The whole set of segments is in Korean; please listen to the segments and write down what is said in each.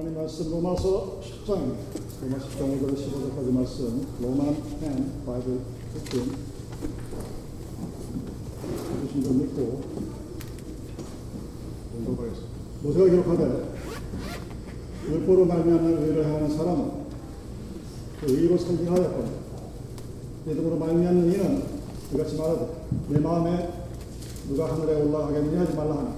하나님 말씀 로마서 10장 로마 10장 5절 15절까지 말씀 로만 10 바이블 15 해주신 분 있고 공독하겠습니다. 모세가 기록하되 율법으로 말미암는 의를 행하는 사람은 그 의로 하였거늘. 믿음으로 말미암는 이는 이같이 말하되 내 마음에 누가 하늘에 올라가겠느냐 하지 말라 하나.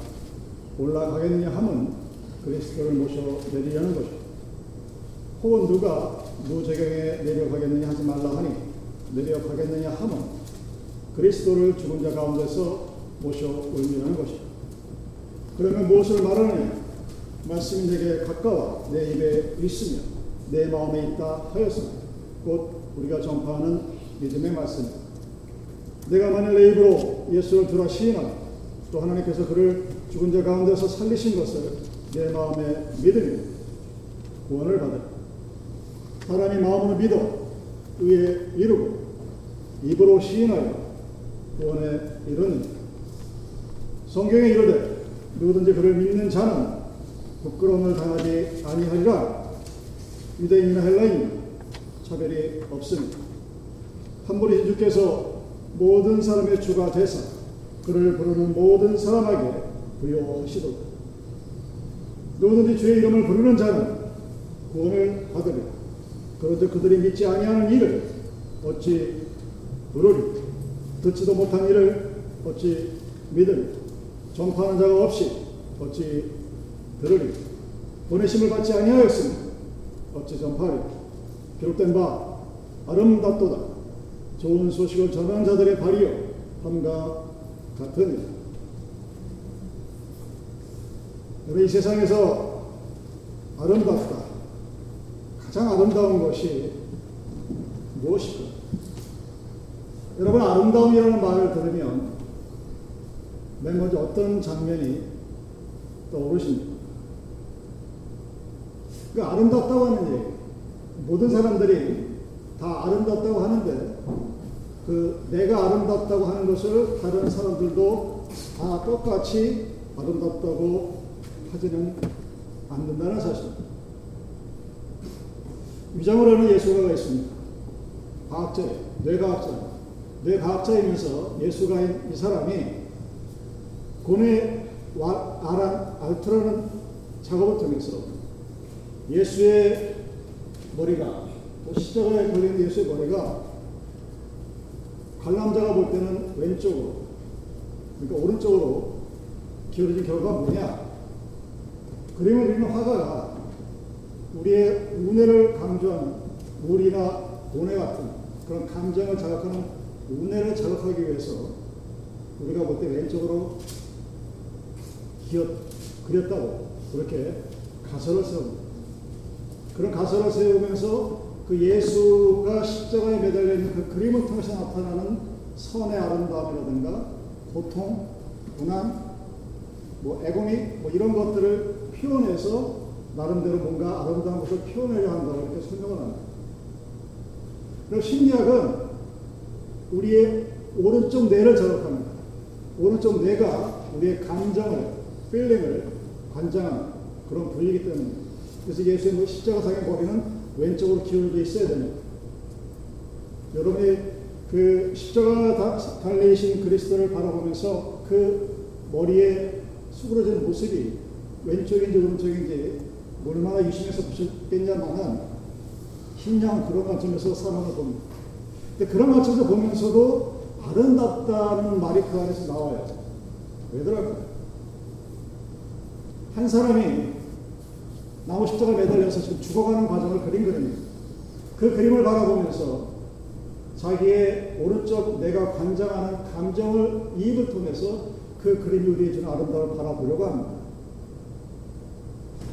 올라가겠느냐 함은 그리스도를 모셔 내리려는 것이고 혹은 누가 무저경에 내려가겠느냐 하지 말라 하니 내려가겠느냐 함은 그리스도를 죽은 자 가운데서 모셔 올리려는 것이고 그러면 무엇을 말하느냐? 말씀이 내게 가까워 내 입에 있으며 내 마음에 있다 하였으니 곧 우리가 전파하는 믿음의 말씀이다 내가 만일 내 입으로 예수를 주라 시인하고 또 하나님께서 그를 죽은 자 가운데서 살리신 것을 내 마음에 믿으며 구원을 받으라. 사람이 마음으로 믿어 의에 이르고 입으로 시인하여 구원에 이르는 성경에 이르되 누구든지 그를 믿는 자는 부끄러움을 당하지 아니하리라 유대인이나 헬라인 차별이 없습니다. 한 분이신 주께서 모든 사람의 주가 되사 그를 부르는 모든 사람에게 부여하시도다. 누구든지 주의 이름을 부르는 자는 구원을 받으리라. 그런데 그들이 믿지 아니하는 일을 어찌 부르리? 듣지도 못한 일을 어찌 믿으리? 전파하는 자가 없이 어찌 들으리? 보내심을 받지 아니하였으니 어찌 전파하리? 기록된 바 아름답도다. 좋은 소식을 전하는 자들의 발이요 함과 같으니 여러분 이 세상에서 아름답다. 가장 아름다운 것이 무엇일까? 여러분 아름다움이라는 말을 들으면 맨 먼저 어떤 장면이 떠오르십니까? 그 아름답다고 하는 얘기. 모든 사람들이 다 아름답다고 하는데 그 내가 아름답다고 하는 것을 다른 사람들도 다 똑같이 아름답다고 하지는 않는다는 사실입니다. 위장을 하는 예수가가 있습니다. 과학자예요. 뇌과학자. 뇌과학자이면서 예수가인 이 사람이 고뇌 아란 알트라는 작업을 통해서 예수의 머리가 십자가에 걸린 예수의 머리가 관람자가 볼 때는 왼쪽으로 그러니까 오른쪽으로 기울어진 결과가 뭐냐? 그림을 그리는 화가가 우리의 운해를 강조하는 우리나 고뇌 같은 그런 감정을 자극하는 운해를 자극하기 위해서 우리가 볼 때 왼쪽으로 기어 그렸다고 그렇게 가설을 세웁니다. 그런 가설을 세우면서 그 예수가 십자가에 매달려 있는 그 그림을 통해서 나타나는 선의 아름다움이라든가 고통, 고난, 뭐 애고미 뭐 이런 것들을 표현해서 나름대로 뭔가 아름다운 것을 표현하려 한다고 이렇게 설명을 합니다. 그리고 심리학은 우리의 오른쪽 뇌를 자극합니다. 오른쪽 뇌가 우리의 감정을, feeling을 관장하는 그런 부위이기 때문에 그래서 예수의 뭐 십자가상의 머리는 왼쪽으로 기울게 있어야 됩니다. 여러분이 그 십자가 달리신 그리스도를 바라보면서 그 머리에 수그러진 모습이 왼쪽인지 오른쪽인지 얼마나 유심해서 보셨겠냐마는 흰양 그런 관점에서 사람을 봅니다. 근데 그런 관점에서 보면서도 아름답다는 말이 그 안에서 나와요. 왜 그럴까요? 한 사람이 나무 십자가 매달려서 지금 죽어가는 과정을 그린 그림입니다. 그 그림을 바라보면서 자기의 오른쪽 뇌가 관장하는 감정을 이입을 통해서 그 그림이 우리에게 주는 아름다움을 바라보려고 합니다.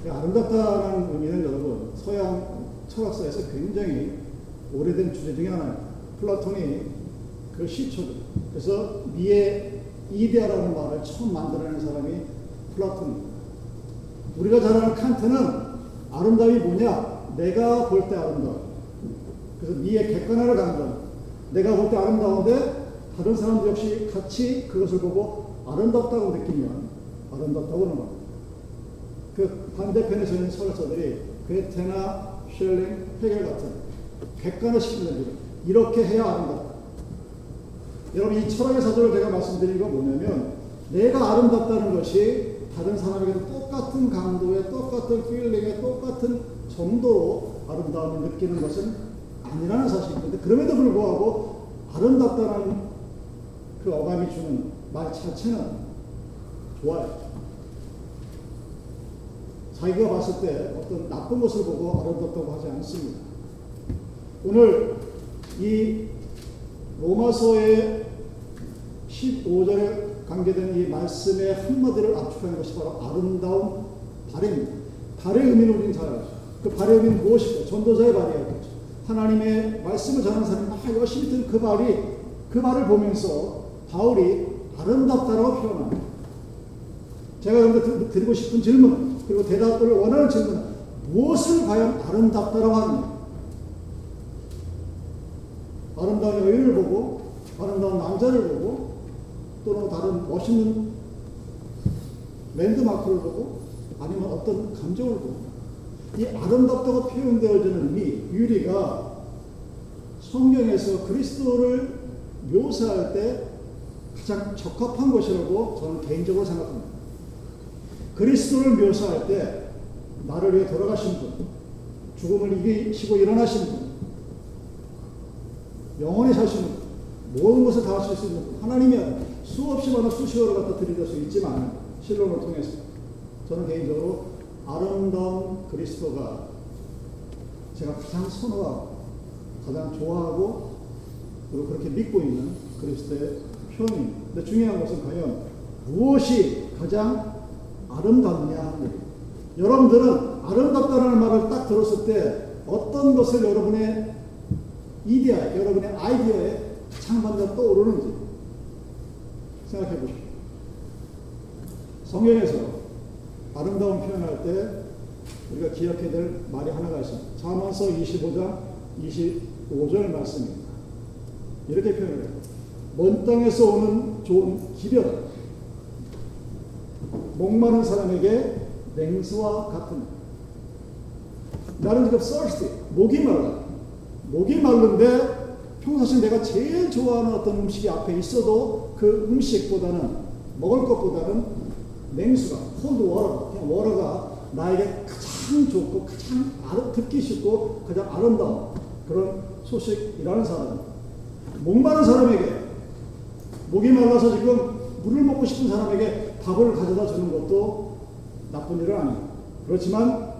아름답다는 의미는 여러분 서양 철학사에서 굉장히 오래된 주제 중에 하나입니다. 플라톤이 그 시초들. 그래서 미의 이데아라는 말을 처음 만들어낸 사람이 플라톤입니다. 우리가 잘 아는 칸트는 아름다움이 뭐냐? 내가 볼 때 아름다움. 그래서 미의 객관화를 강조합니다. 내가 볼 때 아름다운데 다른 사람도 역시 같이 그것을 보고 아름답다고 느끼면 아름답다고 하는 겁니다. 그 반대편에 서 있는 설교사들이 괴테나 쉘링, 헤겔 같은 객관을 시키는 이렇게 해야 아름답다. 여러분 이 철학의 사조를 제가 말씀드린 건 뭐냐면 내가 아름답다는 것이 다른 사람에게도 똑같은 강도의 똑같은 필링의 똑같은 정도로 아름다움을 느끼는 것은 아니라는 사실인데 그럼에도 불구하고 아름답다는 그 어감이 주는 말 자체는 좋아요. 자기가 봤을 때 어떤 나쁜 것을 보고 아름답다고 하지 않습니다. 오늘 이 로마서의 15절에 관계된 이 말씀의 한마디를 압축하는 것이 바로 아름다운 발입니다. 발의 의미는 우리는 잘 알죠. 그 발의 의미는 무엇일까? 전도자의 발이었겠죠. 하나님의 말씀을 전하는 사람이 막 열심히 든 그 발이 그 발을 보면서 바울이 아름답다라고 표현합니다. 제가 여러분들 드리고 싶은 질문 그리고 대답을 원하는 질문은 무엇을 과연 아름답다라고 하느냐? 아름다운 여인을 보고 아름다운 남자를 보고 또는 다른 멋있는 랜드마크를 보고 아니면 어떤 감정을 보고 이 아름답다고 표현되어지는 미, 유리가 성경에서 그리스도를 묘사할 때 가장 적합한 것이라고 저는 개인적으로 생각합니다. 그리스도를 묘사할 때 나를 위해 돌아가신 분, 죽음을 이기시고 일어나신 분, 영원히 사시는 분, 모든 것을 다 하실 수 있는 분, 하나님이 수없이 많은 수시어를 갖다 드릴 수 있지만 실론을 통해서 저는 개인적으로 아름다운 그리스도가 제가 가장 선호하고 가장 좋아하고 그리고 그렇게 믿고 있는 그리스도의 표현입니다. 근데 중요한 것은 과연 무엇이 가장 아름답냐 하는 거예요. 여러분들은 아름답다라는 말을 딱 들었을 때 어떤 것을 여러분의 이데아, 여러분의 아이디어에 먼저 떠오르는지 생각해 보십시오. 성경에서 아름다운 표현할 때 우리가 기억해야 될 말이 하나가 있습니다. 자만서 25장 25절 말씀입니다. 이렇게 표현해요. 먼 땅에서 오는 좋은 기별은 목마른 사람에게 냉수와 같은 나는 지금 thirsty, 목이 말라. 목이 마른데 평소시 내가 제일 좋아하는 어떤 음식이 앞에 있어도 그 음식보다는 먹을 것보다는 냉수가 cold water, 그냥 water가 나에게 가장 좋고 가장 아름, 듣기 쉽고 가장 아름다운 그런 소식이라는 사람. 목마른 사람에게 목이 말라서 지금 물을 먹고 싶은 사람에게 밥을 가져다 주는 것도 나쁜 일은 아니에요. 그렇지만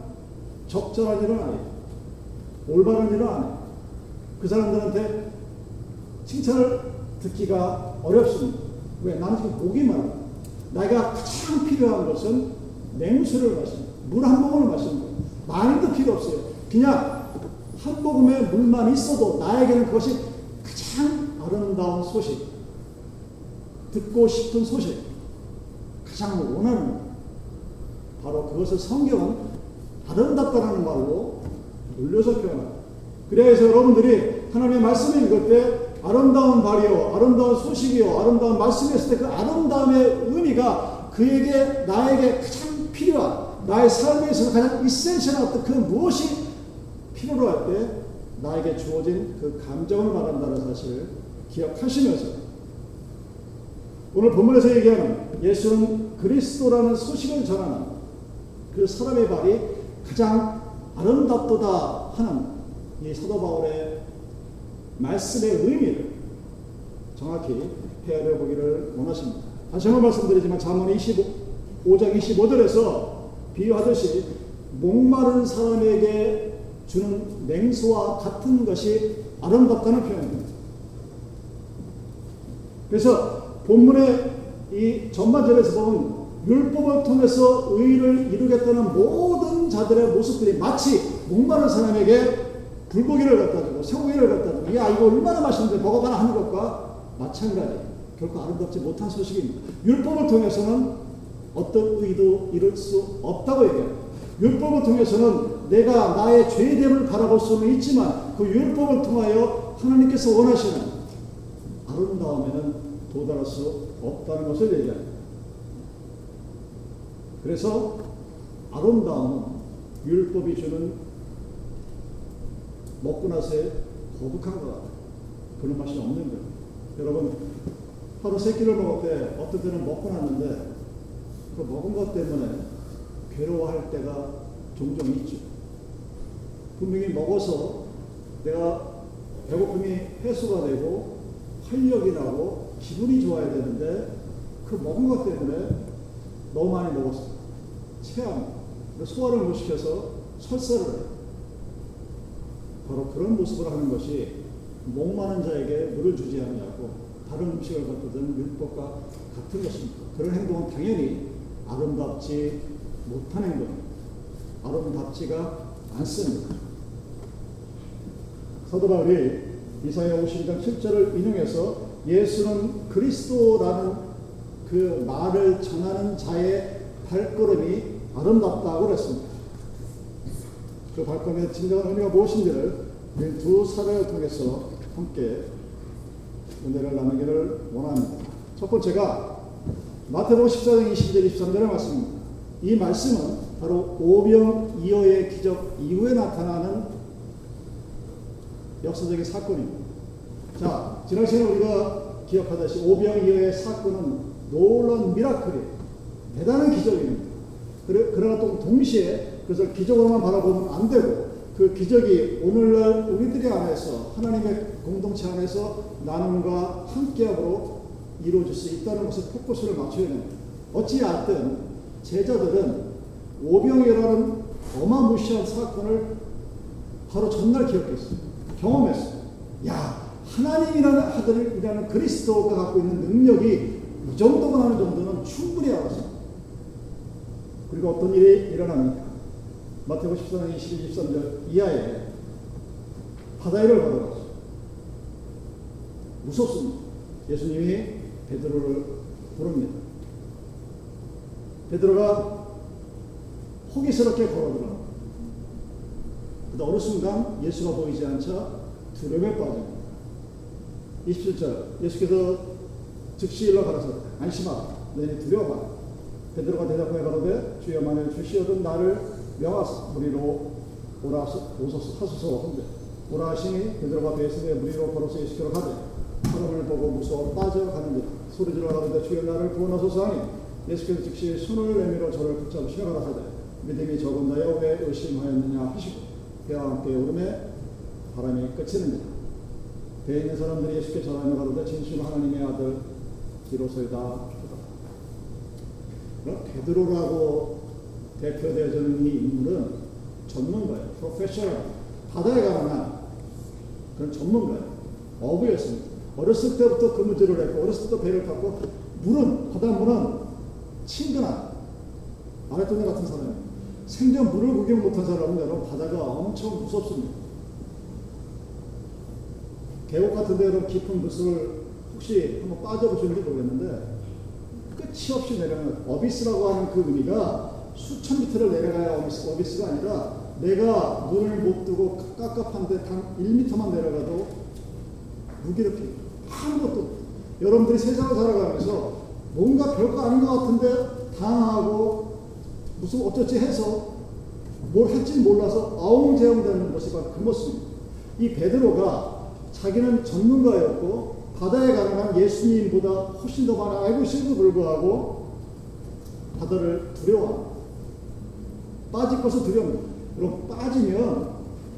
적절한 일은 아니에요. 올바른 일은 아니에요. 그 사람들한테 칭찬을 듣기가 어렵습니다. 왜? 나는 지금 목이 말라. 내가 가장 필요한 것은 냉수를 마시는 물 한 모금을 마시는 거예요. 많이도 필요 없어요. 그냥 한 모금의 물만 있어도 나에게는 그것이 가장 아름다운 소식, 듣고 싶은 소식, 가장 원하는 바로 그것을 성경은 아름답다라는 말로 올려서 표현합니다. 그래서 여러분들이 하나님의 말씀을 읽을 때 아름다운 발이요, 아름다운 소식이요, 아름다운 말씀이었을 때 그 아름다움의 의미가 그에게, 나에게 가장 필요한, 나의 삶에 있어서 가장 이센셜한 어떤 그 무엇이 필요로 할 때 나에게 주어진 그 감정을 말한다는 사실을 기억하시면서 오늘 본문에서 얘기하는 예수는 그리스도라는 소식을 전하는 그 사람의 발이 가장 아름답도다 하는 이 사도 바울의 말씀의 의미를 정확히 헤아려 보기를 원하십니다. 다시 한번 말씀드리지만 잠언 25장 25절에서 비유하듯이 목마른 사람에게 주는 냉수와 같은 것이 아름답다는 표현입니다. 그래서 본문의 이 전반절에서 보면 율법을 통해서 의를 이루겠다는 모든 자들의 모습들이 마치 목마른 사람에게 불고기를 갖다 주고 쇠고기를 갖다 주고 야 이거 얼마나 맛있는데 먹어봐라 하는 것과 마찬가지 결코 아름답지 못한 소식입니다. 율법을 통해서는 어떤 의도 이룰 수 없다고 얘기합니다. 율법을 통해서는 내가 나의 죄됨을 바라볼 수는 있지만 그 율법을 통하여 하나님께서 원하시는 아름다움에는 도달할 수 없다는 것을 얘기합니다. 그래서 아름다움은 율법이 주는 먹고 나서의 거북한 것 같아요. 그런 맛이 없는 거예요. 여러분, 하루 세 끼를 먹을 때 어떤 때는 먹고 났는데 그 먹은 것 때문에 괴로워할 때가 종종 있죠. 분명히 먹어서 내가 배고픔이 해소가 되고 활력이 나고 기분이 좋아야 되는데 그 먹은 것 때문에 너무 많이 먹었어. 체함, 소화를 못 시켜서 설사를 해요. 바로 그런 모습을 하는 것이 목마른 자에게 물을 주지 않냐고 다른 음식을 갖거든 율법과 같은 것입니다. 그런 행동은 당연히 아름답지 못한 행동입니다. 아름답지가 않습니다. 사도 바울이 이사야 52장 7절을 인용해서 예수는 그리스도라는 그 말을 전하는 자의 발걸음이 아름답다고 그랬습니다. 그 발걸음의 진정한 의미가 무엇인지를 두 사례를 통해서 함께 은혜를 나누기를 원합니다. 첫 번째가 마태복음 14장 22절 23절의 말씀입니다. 이 말씀은 바로 오병이어의 기적 이후에 나타나는 역사적인 사건입니다. 자, 지난 시간에 우리가 기억하듯이 오병이어의 사건은 놀라운 미라클이에요. 대단한 기적입니다. 그러나 또 동시에 그것을 기적으로만 바라보면 안 되고 그 기적이 오늘날 우리들이 안에서 하나님의 공동체 안에서 나눔과 함께함으로 이루어질 수 있다는 것에 포커스를 맞춰야 됩니다. 어찌하든 제자들은 오병이라는 어마무시한 사건을 바로 전날 기억했어요. 경험했어요. 야, 하나님이라는 아들이라는 그리스도가 갖고 있는 능력이 이 정도가 하는 정도는 충분히 알았어요. 그리고 어떤 일이 일어납니까? 마태복음 14장 22, 23절 이하에 바다일을 받아갔어요. 무섭습니다. 예수님이 베드로를 부릅니다. 베드로가 호기스럽게 걸어들어. 근데 어느 순간 예수가 보이지 않자 두려움에 빠집니다. 27절. 예수께서 즉시 일러 가라사 안심하라 너희 두려워하라. 베드로가 대답하여 가로되 주여 만일 주시어든 나를 명하사 무리로 오라 오소서 하소서 한데. 오라 하시니 베드로가 베스에 무리로 걸어서 예수께로 가되 사람을 보고 무서워 빠져가는지라. 소리질러 가로되 주여 나를 구원하소서 하니. 예수께서 즉시 손을 내밀어 저를 붙잡으시며 가라사대 믿음이 적은 나여 왜 의심하였느냐 하시고 배와 함께 오름에 바람이 끝이는지라 배에 있는 사람들이 예수께 전하며 가로되 진실 하나님의 아들 비로소이다 베드로라고 대표되어지는 이 인물은 전문가예요. 프로페셔널. 바다에 가는 그런 전문가예요. 어부였습니다. 어렸을 때부터 그물질을 했고 어렸을 때 배를 탔고 물은 바닷물은 친근한 아랫동네 같은 사람이에요. 생전 물을 구경 못한 사람은 여러분 바다가 엄청 무섭습니다. 계곡 같은 데 여러분 깊은 물속을 혹시 한번 빠져보셨는지 모르겠는데 끝이 없이 내려가는 어비스라고 하는 그 의미가 수천 미터를 내려가야 어비스, 어비스가 아니라 내가 눈을 못 뜨고 깝깝한데 단 1미터만 내려가도 무기력해. 아무것도 여러분들이 세상을 살아가면서 뭔가 별거 아닌 것 같은데 당하고 무슨 어쩌지 해서 뭘 할지 몰라서 아웅대웅되는 것이 바로 그 모습입니다. 이 베드로가 자기는 전문가였고 바다에 가능한 예수님보다 훨씬 더 많이 알고 있음에도 불구하고 바다를 두려워합니다. 빠질 것을 두려워합니다. 그럼 빠지면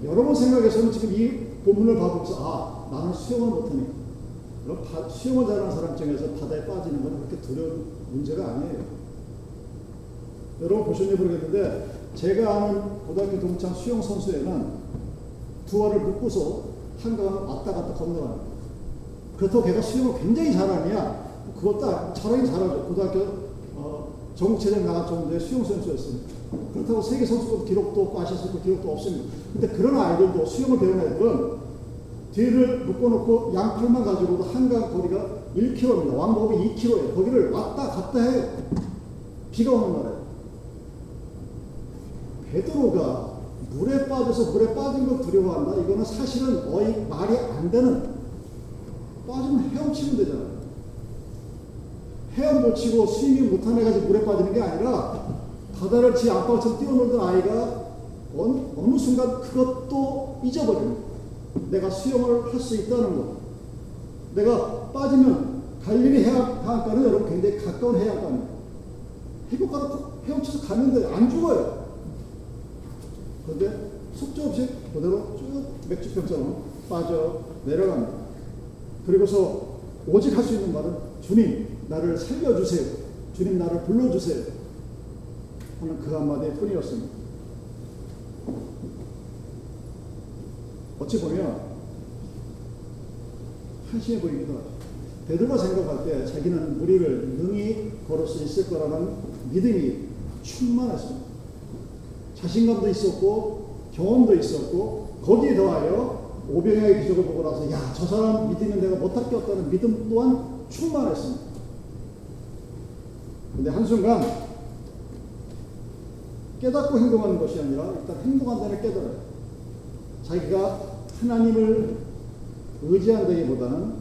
여러분 생각에서는 지금 이 본문을 봐보면서 아 나는 수영을 못하니까 그럼 바, 수영을 잘하는 사람 중에서 바다에 빠지는 건 그렇게 두려운 문제가 아니에요. 여러분 보셨는지 모르겠는데 제가 아는 고등학교 동창 수영 선수에는 두 알을 묶고서 한강을 왔다 갔다 건너가는 그렇다고 걔가 수영을 굉장히 잘하냐? 그것도 잘하긴 잘하죠. 고등학교 어, 전국체전 나갈 정도의 수영 선수였습니다. 그렇다고 세계 선수 기록도 없고 아시아 선수 기록도 없습니다. 근데 그런 아이들도 수영을 배우는 애들은 뒤를 묶어놓고 양팔만 가지고도 한강 거리가 1km입니다. 왕복이 2km예요. 거기를 왔다 갔다 해요. 비가 오는 날에. 베드로가 물에 빠져서 물에 빠진 걸 두려워한다? 이거는 사실은 거의 말이 안 되는 빠지면 헤엄치면 되잖아요. 헤엄 못 치고 스위밍 못한 애가 물에 빠지는 게 아니라 바다를 지 아빠처럼 뛰어놀던 아이가 어느, 어느 순간 그것도 잊어버립니다. 내가 수영을 할 수 있다는 것. 내가 빠지면 해안, 해안가는 여러분 굉장히 가까운 해안가입니다. 해변가로 헤엄쳐서 가는데 안 죽어요. 그런데 속절없이 그대로 쭉 맥주병처럼 빠져 내려갑니다. 그리고서 오직 할 수 있는 말은 주님 나를 살려주세요. 주님 나를 불러주세요. 하는 그 한마디 뿐이었습니다. 어찌 보면 한심해 하죠. 베드로가 생각할 때 자기는 물 위를 능히 걸을 수 있을 거라는 믿음이 충만했습니다. 자신감도 있었고 경험도 있었고 거기에 더하여 오병이의 기적을 보고 나서 야 저 사람 믿으면 내가 못할 게 없다는 믿음 또한 충만했습니다. 근데 한순간 깨닫고 행동하는 것이 아니라 일단 행동한다는 깨달아요. 자기가 하나님을 의지한다기보다는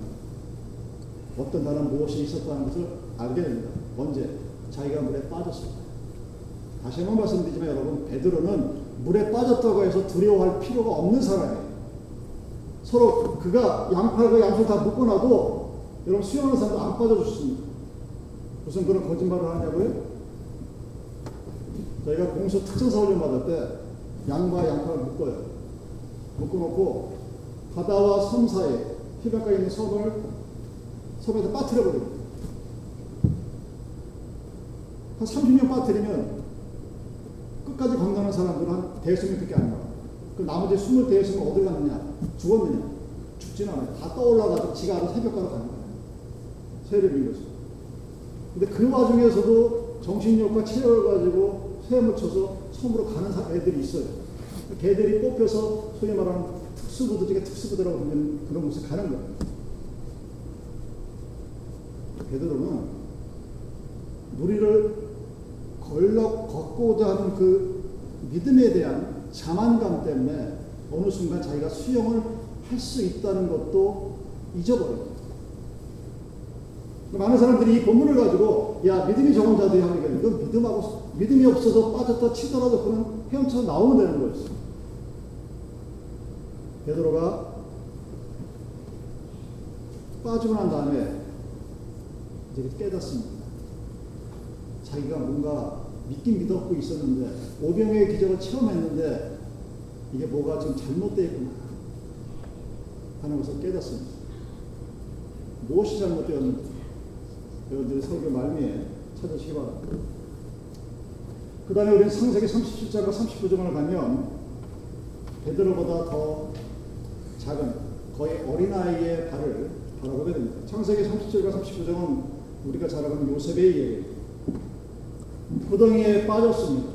어떤 다른 무엇이 있었다는 것을 알게 됩니다. 언제? 자기가 물에 빠졌습니 다. 다시 한번 말씀드리지만 여러분, 베드로는 물에 빠졌다고 해서 두려워할 필요가 없는 사람이에요. 서로 그가 양팔과 양손 다 묶어놔도 여러분 수영하는 사람도 안 빠져주십니다. 무슨 그런 거짓말을 하냐고요? 저희가 공수 특전사 훈련 받을 때 양과 양팔을 묶어요. 묶어놓고 바다와 섬 사이 해변가에 있는 섬을 섬에다 빠뜨려버립니다. 한 30년 빠뜨리면 끝까지 건강한 사람들은 한 대수명밖에 안 나와요. 그 나머지 20대수는 어디 갔느냐? 죽었느냐? 죽지는 않아요. 다 떠올라가지고 지가 알아서 새벽가로 가는 거예요. 새를 빌려서. 근데 그 와중에서도 정신력과 체력을 가지고 쇠물 쳐서 섬으로 가는 사- 애들이 있어요. 걔들이 뽑혀서 소위 말하는 특수부대 중에 특수부대라고 부르는 그런 곳에 가는 거예요. 베드로는 무리를 걸러 걷고자 하는 그 믿음에 대한 자만감 때문에 어느 순간 자기가 수영을 할 수 있다는 것도 잊어버려요. 많은 사람들이 이 본문을 가지고 야 믿음이 적은 자들이 하는 게 이건 믿음하고 믿음이 없어서 빠졌다 치더라도 그는 헤엄쳐 나오면 되는 거였어. 베드로가 빠지고 난 다음에 이제 깨닫습니다. 자기가 뭔가 믿긴 믿었고 있었는데 오병의 기적을 체험했는데 이게 뭐가 지금 잘못되어 있구나 하는 것을 깨닫습니다. 무엇이 잘못되었는지 여러분들이 설교 말미에 찾으시기 바랍니다. 그 다음에 우리는 상세기 37장과 39장을 가면 베드로보다 더 작은 거의 어린아이의 발을 바라보게 됩니다. 창세기 37과 39장은 우리가 잘 아는 요셉의 이야기예요. 구덩이에 빠졌습니다.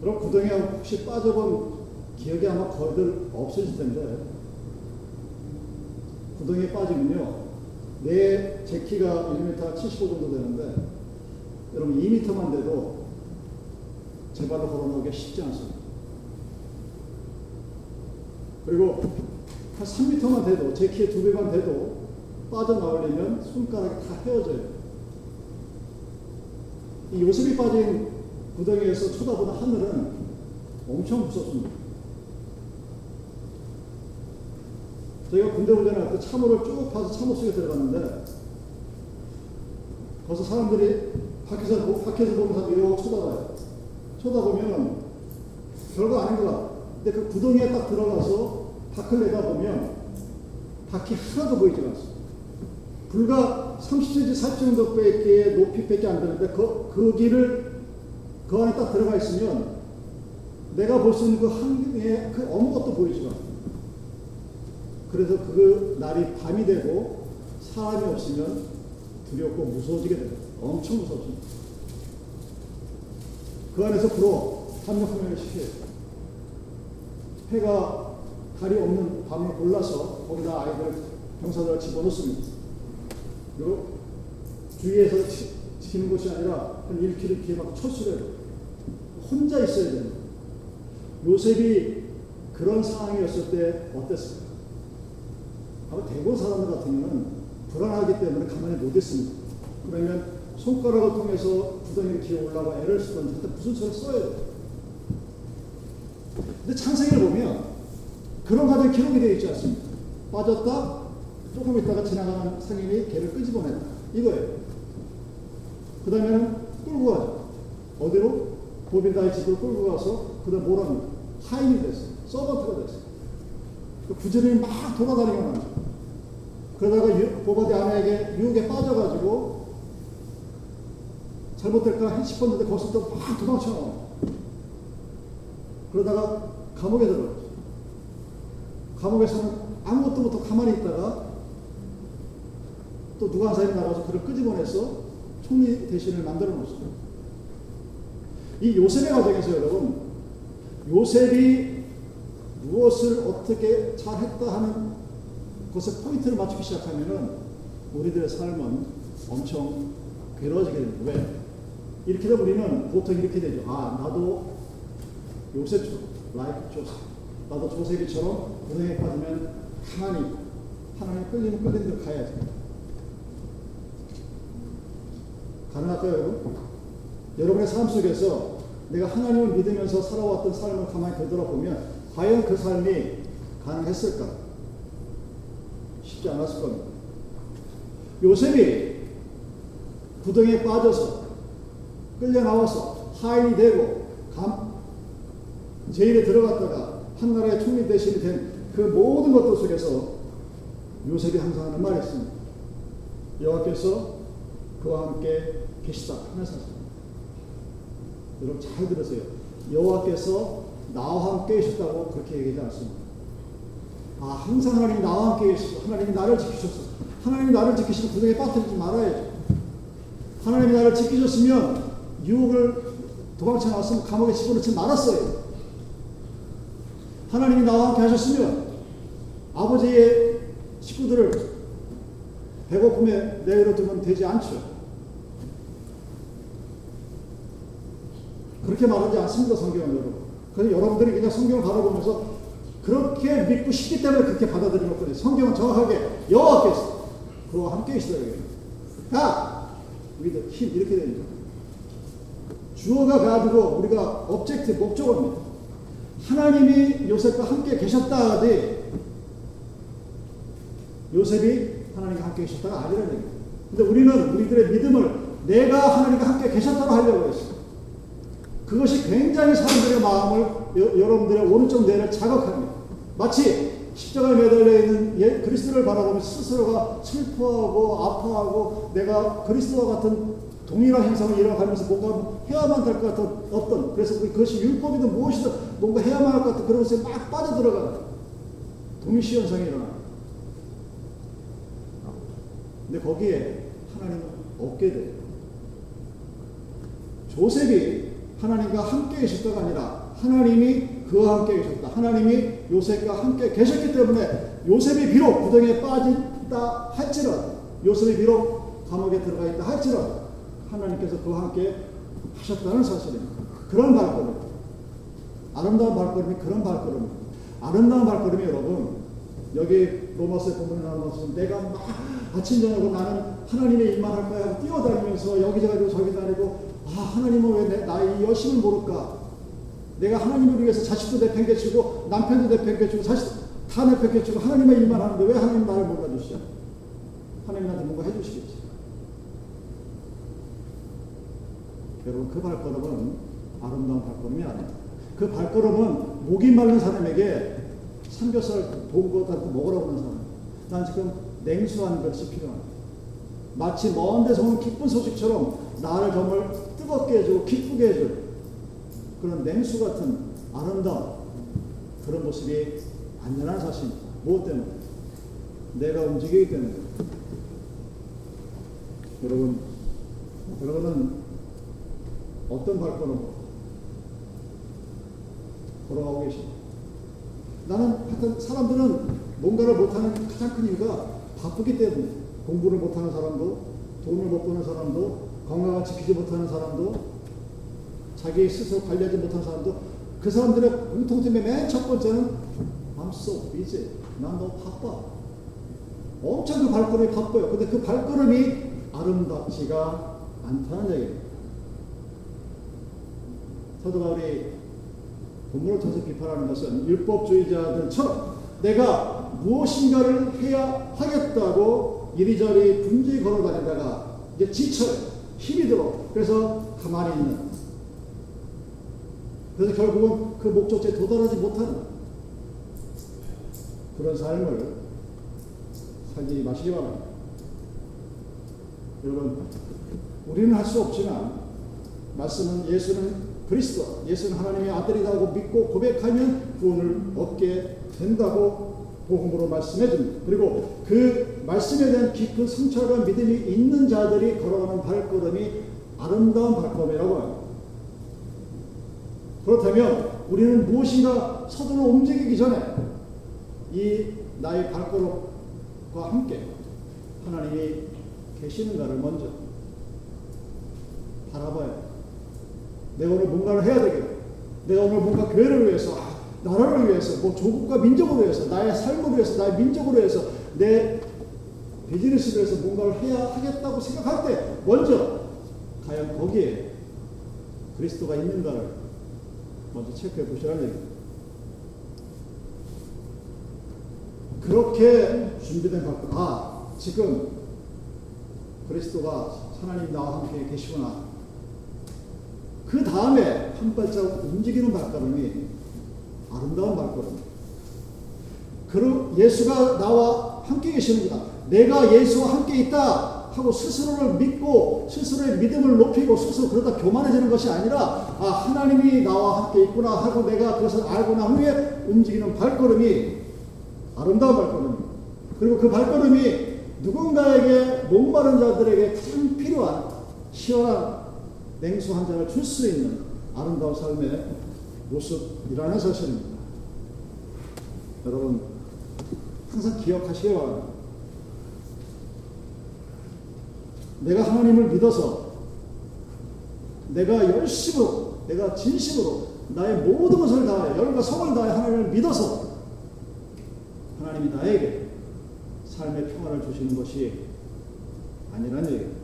그럼 구덩이에 혹시 빠져본 기억이 아마 거의들 없으실 텐데 구덩이에 빠지면요 내 제 키가 1m 75 정도 되는데 여러분 2m만 돼도 제 발로 걸어 나오기가 쉽지 않습니다. 그리고 한 3m만 돼도 제 키의 두 배만 돼도 빠져나오려면 손가락이 다 헤어져요. 이 요셉이 빠진 구덩이에서 쳐다보는 하늘은 엄청 무섭습니다. 저희가 군대 훈련할 때 참호를 쭉 파서 참호 속에 들어갔는데 거기서 사람들이 밖에서, 보- 밖에서 보는 사람들이 이러고 쳐다봐요. 쳐다보면 별거 아닌 것 같아. 근데 그 구덩이에 딱 들어가서 밖을 내다보면 밖이 하나도 보이지 않습니다. 불과 30cm, 40cm 정도밖에 높이밖에 안 되는데 그, 그 길을 그 안에 딱 들어가 있으면 내가 볼 수 있는 그 한경에 그 아무것도 보이지 않아. 그래서 그 날이 밤이 되고 사람이 없으면 두렵고 무서워지게 됩니다. 엄청 무섭습니다. 그 안에서 불어 함정함을 시켜요. 해가 달이 없는 밤을 골라서 거기다 아이들 병사들을 집어넣습니다. 그리고 주위에서 치, 지키는 것이 아니라 한 1km 뒤에 막 철수를. 혼자 있어야 됩니다. 요셉이 그런 상황이었을 때 어땠을까? 아마 대부분 사람들 같으면 불안하기 때문에 가만히 못 있습니다. 그러면 손가락을 통해서 구덩이를 기어 올라가 애를 하여튼 무슨 수를 써야 돼. 근데 창세기를 보면 그런 과정이 기록이 되어 있지 않습니까? 빠졌다, 조금 있다가 지나가는 상인이 개를 끄집어냈다. 이거예요. 그 다음에는 끌고 가죠. 어디로? 보빌다의 집으로 끌고 가서 그 다음 뭐랍니까? 하인이 됐어요. 서번트가 됐어요. 그 부지런히 막 돌아다니고 나죠. 그러다가 유, 보바디 아내에게 유혹에 빠져가지고 잘못될까 싶었는데 거기서 또 막 도망쳐 나와. 그러다가 감옥에 들어갔죠. 감옥에서는 아무것도 못하고 가만히 있다가 또 누가 한 사람이 나가서 그를 끄집어내서 총리 대신을 만들어 놓습니다. 이 요셉의 과정에서 여러분, 요셉이 무엇을 어떻게 잘했다 하는 것에 포인트를 맞추기 시작하면은 우리들의 삶은 엄청 괴로워지게 됩니다. 왜? 이렇게 되면 우리는 보통 이렇게 되죠. 아, 나도 요셉처럼, like 조셉. 나도 조셉이처럼 고생에 빠지면 가만히 하나님 끌리면 끌리는 대로 가야지. 가능할까요, 여러분? 여러분의 삶 속에서 내가 하나님을 믿으면서 살아왔던 삶을 가만히 되돌아보면 과연 그 삶이 가능했을까? 쉽지 않았을 겁니다. 요셉이 구덩이에 빠져서 끌려 나와서 하인이 되고 감, 제일에 들어갔다가 한 나라의 총리 대신이 된 그 모든 것들 속에서 요셉이 항상 하는 말이 있습니다. 여호와께서 그와 함께 계시다 사실. 여러분 잘 들으세요. 여호와께서 나와 함께 계셨다고 그렇게 얘기하지 않습니다. 아 항상 하나님이 나와 함께 계시고 하나님이 나를 지키셨어. 하나님이 나를 지키시면 구덩이에 빠뜨리지 말아야죠. 하나님이 나를 지키셨으면 유혹을 도망쳐 나왔으면 감옥에 집어넣지 말았어요. 하나님이 나와 함께 하셨으면 아버지의 식구들을 배고픔에 내버려 두면 되지 않죠. 그렇게 말하지 않습니다, 성경은 여러분. 그래서 여러분들이 그냥 성경을 바라보면서 그렇게 믿고 싶기 때문에 그렇게 받아들이는 거거든요. 성경은 정확하게 여호와께서 그와 함께 계시다. God with him 이렇게 됩니다. 주어가 가지고 우리가 object 목적어입니다. 하나님이 요셉과 함께 계셨다 하되 요셉이 하나님과 함께 계셨다가 아니라는 얘기입니다. 근데 우리는 우리들의 믿음을 내가 하나님과 함께 계셨다고 하려고 했어요. 그것이 굉장히 사람들의 마음을 여, 여러분들의 오른쪽 뇌를 자극합니다. 마치 십자가에 매달려 있는 예, 그리스도를 바라보면 스스로가 슬퍼하고 아파하고 내가 그리스도와 같은 동일한 행성을 이뤄가면서 뭔가 해야만 될 것 같은 어떤 그래서 그것이 율법이든 무엇이든 뭔가 해야만 할 것 같은 그런 것에 막 빠져들어가는 동시 현상이 일어나. 근데 거기에 하나님은 없게 돼요. 조셉이 하나님과 함께 계셨다가 아니라 하나님이 그와 함께 계셨다. 하나님이 요셉과 함께 계셨기 때문에 요셉이 비록 구덩이에 빠진다 할지라도 요셉이 비록 감옥에 들어가 있다 할지라도 하나님께서 그와 함께 하셨다는 사실입니다. 그런 발걸음. 아름다운 발걸음이 그런 발걸음입니다. 아름다운 발걸음이 여러분 여기 로마서에 보면 나오는 것은 내가 막 아침 저녁으로 나는 하나님의 일만 할 거야 뛰어다니면서 여기저기 저기 다니고 아 하나님은 왜 내, 나의 여심을 모를까? 내가 하나님을 위해서 자식도 내팽개치고 남편도 내팽개치고 자식 다 내팽개치고 하나님의 일만 하는데 왜 하나님 나를 몰라주시죠? 하나님 나한테 뭔가 해주시겠지. 여러분 그 발걸음은 아름다운 발걸음이 아닙니다 그 발걸음은 목이 마른 사람에게 삼겹살 보고 먹으라고 하는 사람. 난 지금 냉수한 것이 필요합니다 마치 먼 데서 온 기쁜 소식처럼 나를 정말 뜨겁게 해주고 기쁘게 해줄 그런 냉수 같은 아름다운 그런 모습이 안전한 사실입니다. 무엇 때문에? 내가 움직이기 때문에. 여러분, 여러분은 어떤 발걸음 걸어가고 계십니까? 나는 하여튼 사람들은 뭔가를 못하는 가장 큰 이유가 바쁘기 때문에 공부를 못하는 사람도 돈을 못 버는 사람도 건강을 지키지 못하는 사람도 자기 스스로 관리하지 못하는 사람도 그 사람들의 공통점의 맨 첫 번째는 I'm so busy. 난 너무 바빠. 엄청 그 발걸음이 바빠요. 근데 그 발걸음이 아름답지가 않다는 얘기입니다. 사도 바울이 본문을 통해서 비판하는 것은 율법주의자들처럼 내가 무엇인가를 해야 하겠다고 이리저리 분주히 걸어다니다가 이제 지쳐요. 힘이 들어. 그래서 가만히 있는. 그래서 결국은 그 목적지에 도달하지 못하는 그런 삶을 살지 마시기 바랍니다. 여러분, 우리는 할 수 없지만 말씀은 예수는 그리스도, 예수는 하나님의 아들이라고 믿고 고백하면 구원을 얻게 된다고 복음으로 말씀해 줍니다. 그리고 그 말씀에 대한 깊은 성찰과 믿음이 있는 자들이 걸어가는 발걸음이 아름다운 발걸음이라고 합니다. 그렇다면 우리는 무엇인가 서둘러 움직이기 전에 이 나의 발걸음과 함께 하나님이 계시는가를 먼저 바라봐요. 내가 오늘 뭔가를 해야 되겠다. 내가 오늘 뭔가 교회를 위해서, 아, 나라를 위해서, 뭐 조국과 민족을 위해서, 나의 삶을 위해서, 나의 민족을 위해서, 내 비즈니스를 위해서 뭔가를 해야 하겠다고 생각할 때 먼저 과연 거기에 그리스도가 있는가를 먼저 체크해 보시라는 얘기입니다. 그렇게 준비된 것들, 아, 지금 그리스도가 하나님 나와 함께 계시구나. 그 다음에 한 발짝 움직이는 발걸음이 아름다운 발걸음. 그리고 예수가 나와 함께 계시는구나. 내가 예수와 함께 있다 하고 스스로를 믿고 스스로의 믿음을 높이고 스스로 그러다 교만해지는 것이 아니라 아 하나님이 나와 함께 있구나 하고 내가 그것을 알고 난 후에 움직이는 발걸음이 아름다운 발걸음. 그리고 그 발걸음이 누군가에게 목마른 자들에게 가장 필요한 시원한 냉수 한 잔을 줄 수 있는 아름다운 삶의 모습이라는 사실입니다. 여러분, 항상 기억하시기 바랍니다. 내가 하나님을 믿어서 내가 열심으로, 내가 진심으로 나의 모든 것을 다해, 열과 성을 다해 하나님을 믿어서 하나님이 나에게 삶의 평화를 주시는 것이 아니란 얘기입니다.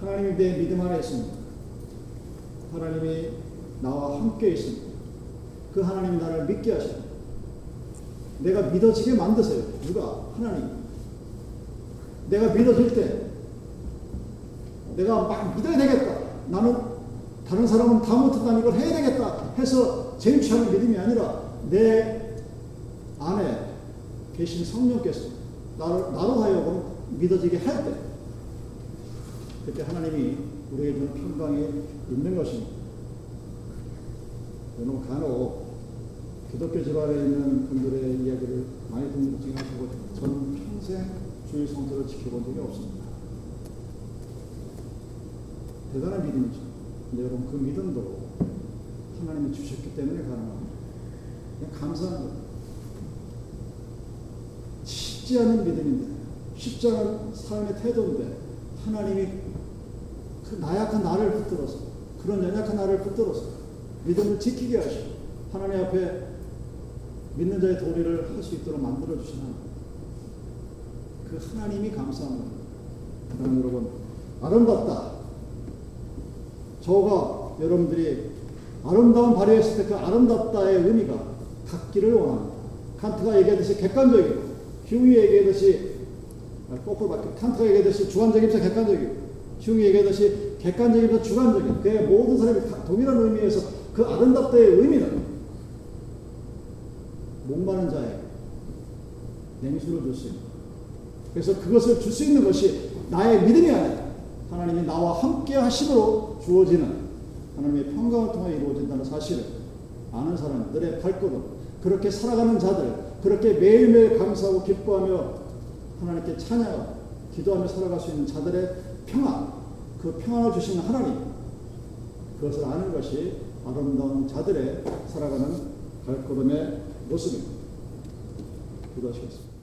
하나님이 내 믿음 안에 있습니다. 하나님이 나와 함께 있습니다. 그 하나님이 나를 믿게 하십니다. 내가 믿어지게 만드세요. 누가? 하나님. 내가 믿어질 때 내가 막 믿어야 되겠다. 나는 다른 사람은 다 못한다는 이걸 해야 되겠다 해서 쟁취하는 믿음이 아니라 내 안에 계신 성령께서 나를, 나로 하여금 믿어지게 할 때, 그때 하나님이 우리에게 주는 평강이 있는 것입니다. 여러분, 간혹 기독교 집안에 있는 분들의 이야기를 많이 듣는 하시고 저는 평생 주의 성도를 지켜본 적이 없습니다. 대단한 믿음이죠. 근데 여러분, 그 믿음도 하나님이 주셨기 때문에 가능합니다. 그냥 감사한 거예요. 쉽지 않은 믿음인데, 쉽지 않은 삶의 태도인데, 하나님이 그 나약한 나를 붙들어서, 그런 연약한 나를 붙들어서, 믿음을 지키게 하시고, 하나님 앞에 믿는 자의 도리를 할 수 있도록 만들어 주신 하나님. 그 하나님이. 그러면 여러분, 아름답다. 저가 여러분들이 아름다운 발휘했을 때 그 아름답다의 의미가 갖기를 원합니다. 칸트가 얘기하듯이 객관적이고, 휴이 얘기하듯이 거꾸로 바뀌어. 칸트가 얘기하듯이 주관적이면서 객관적이고, 휴이 얘기하듯이 객관적이면서 주관적인. 그의 모든 사람이 동일한 의미에서 그 아름답다의 의미는 목마른 자에게 냉수를 줄 수 있는. 그래서 그것을 줄 수 있는 것이 나의 믿음이 아니라 하나님이 나와 함께 하심으로 주어지는 하나님의 평강을 통해 이루어진다는 사실을 아는 사람들의 발걸음, 그렇게 살아가는 자들, 그렇게 매일매일 감사하고 기뻐하며 하나님께 찬양하고 기도하며 살아갈 수 있는 자들의 평안, 그 평안을 주시는 하나님, 그것을 아는 것이 아름다운 자들의 살아가는 발걸음의 모습입니다. 기도하시겠습니다.